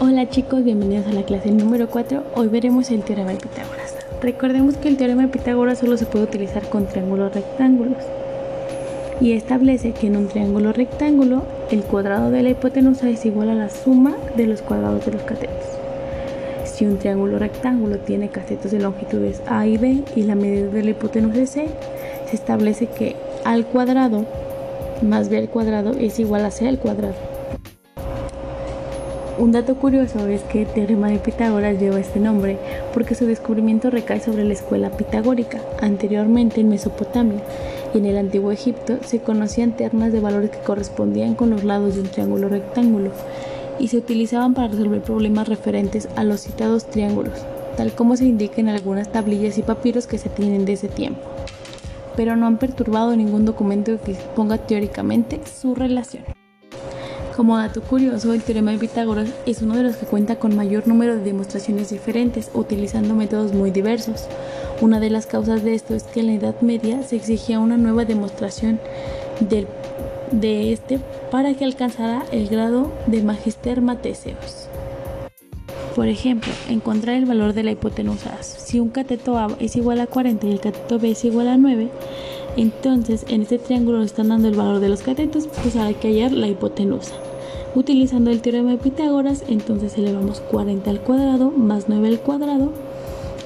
Hola chicos, bienvenidos a la clase número 4. Hoy veremos el teorema de Pitágoras. Recordemos que el teorema de Pitágoras solo se puede utilizar con triángulos rectángulos y establece que en un triángulo rectángulo el cuadrado de la hipotenusa es igual a la suma de los cuadrados de los catetos. Si un triángulo rectángulo tiene catetos de longitudes A y B y la medida de la hipotenusa es C, se establece que al cuadrado más B al cuadrado es igual a C al cuadrado. Un dato curioso es que el teorema de Pitágoras lleva este nombre porque su descubrimiento recae sobre la escuela pitagórica. Anteriormente en Mesopotamia y en el antiguo Egipto se conocían ternas de valores que correspondían con los lados de un triángulo rectángulo y se utilizaban para resolver problemas referentes a los citados triángulos, tal como se indica en algunas tablillas y papiros que se tienen de ese tiempo, pero no han perturbado ningún documento que exponga teóricamente su relación. Como dato curioso, el teorema de Pitágoras es uno de los que cuenta con mayor número de demostraciones diferentes, utilizando métodos muy diversos. Una de las causas de esto es que en la Edad Media se exigía una nueva demostración de este para que alcanzara el grado de Magister Mateseos. Por ejemplo, encontrar el valor de la hipotenusa. Si un cateto A es igual a 40 y el cateto B es igual a 9, entonces en este triángulo están dando el valor de los catetos, pues hay que hallar la hipotenusa. Utilizando el teorema de Pitágoras, entonces elevamos 40 al cuadrado más 9 al cuadrado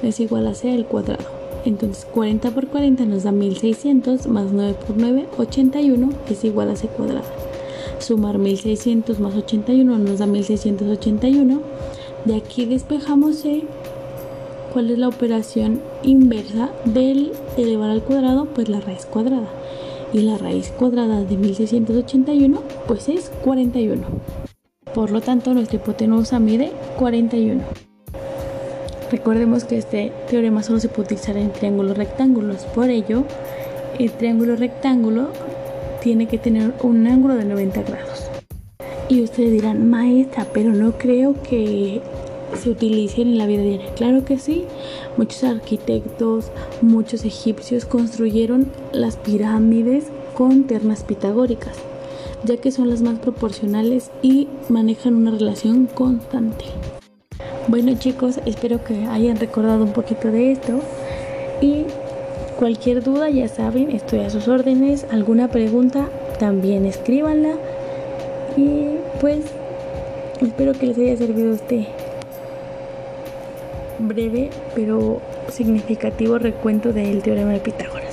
es igual a c al cuadrado. Entonces 40 por 40 nos da 1600 más 9 por 9, 81 es igual a c cuadrado. Sumar 1600 más 81 nos da 1681. De aquí despejamos c. ¿Cuál es la operación inversa del elevar al cuadrado? Pues la raíz cuadrada y la raíz cuadrada de 1681 pues es 41. Por lo tanto, nuestra hipotenusa mide 41. Recordemos que este teorema solo se puede utilizar en triángulos rectángulos, por ello, el triángulo rectángulo tiene que tener un ángulo de 90 grados. Y ustedes dirán, maestra, pero no creo que se utilicen en la vida diaria. Claro que sí, muchos arquitectos, muchos egipcios construyeron las pirámides con ternas pitagóricas, ya que son las más proporcionales y manejan una relación constante. Bueno chicos, espero que hayan recordado un poquito de esto y cualquier duda ya saben, estoy a sus órdenes, alguna pregunta también escríbanla y pues espero que les haya servido este breve pero significativo recuento del teorema de Pitágoras.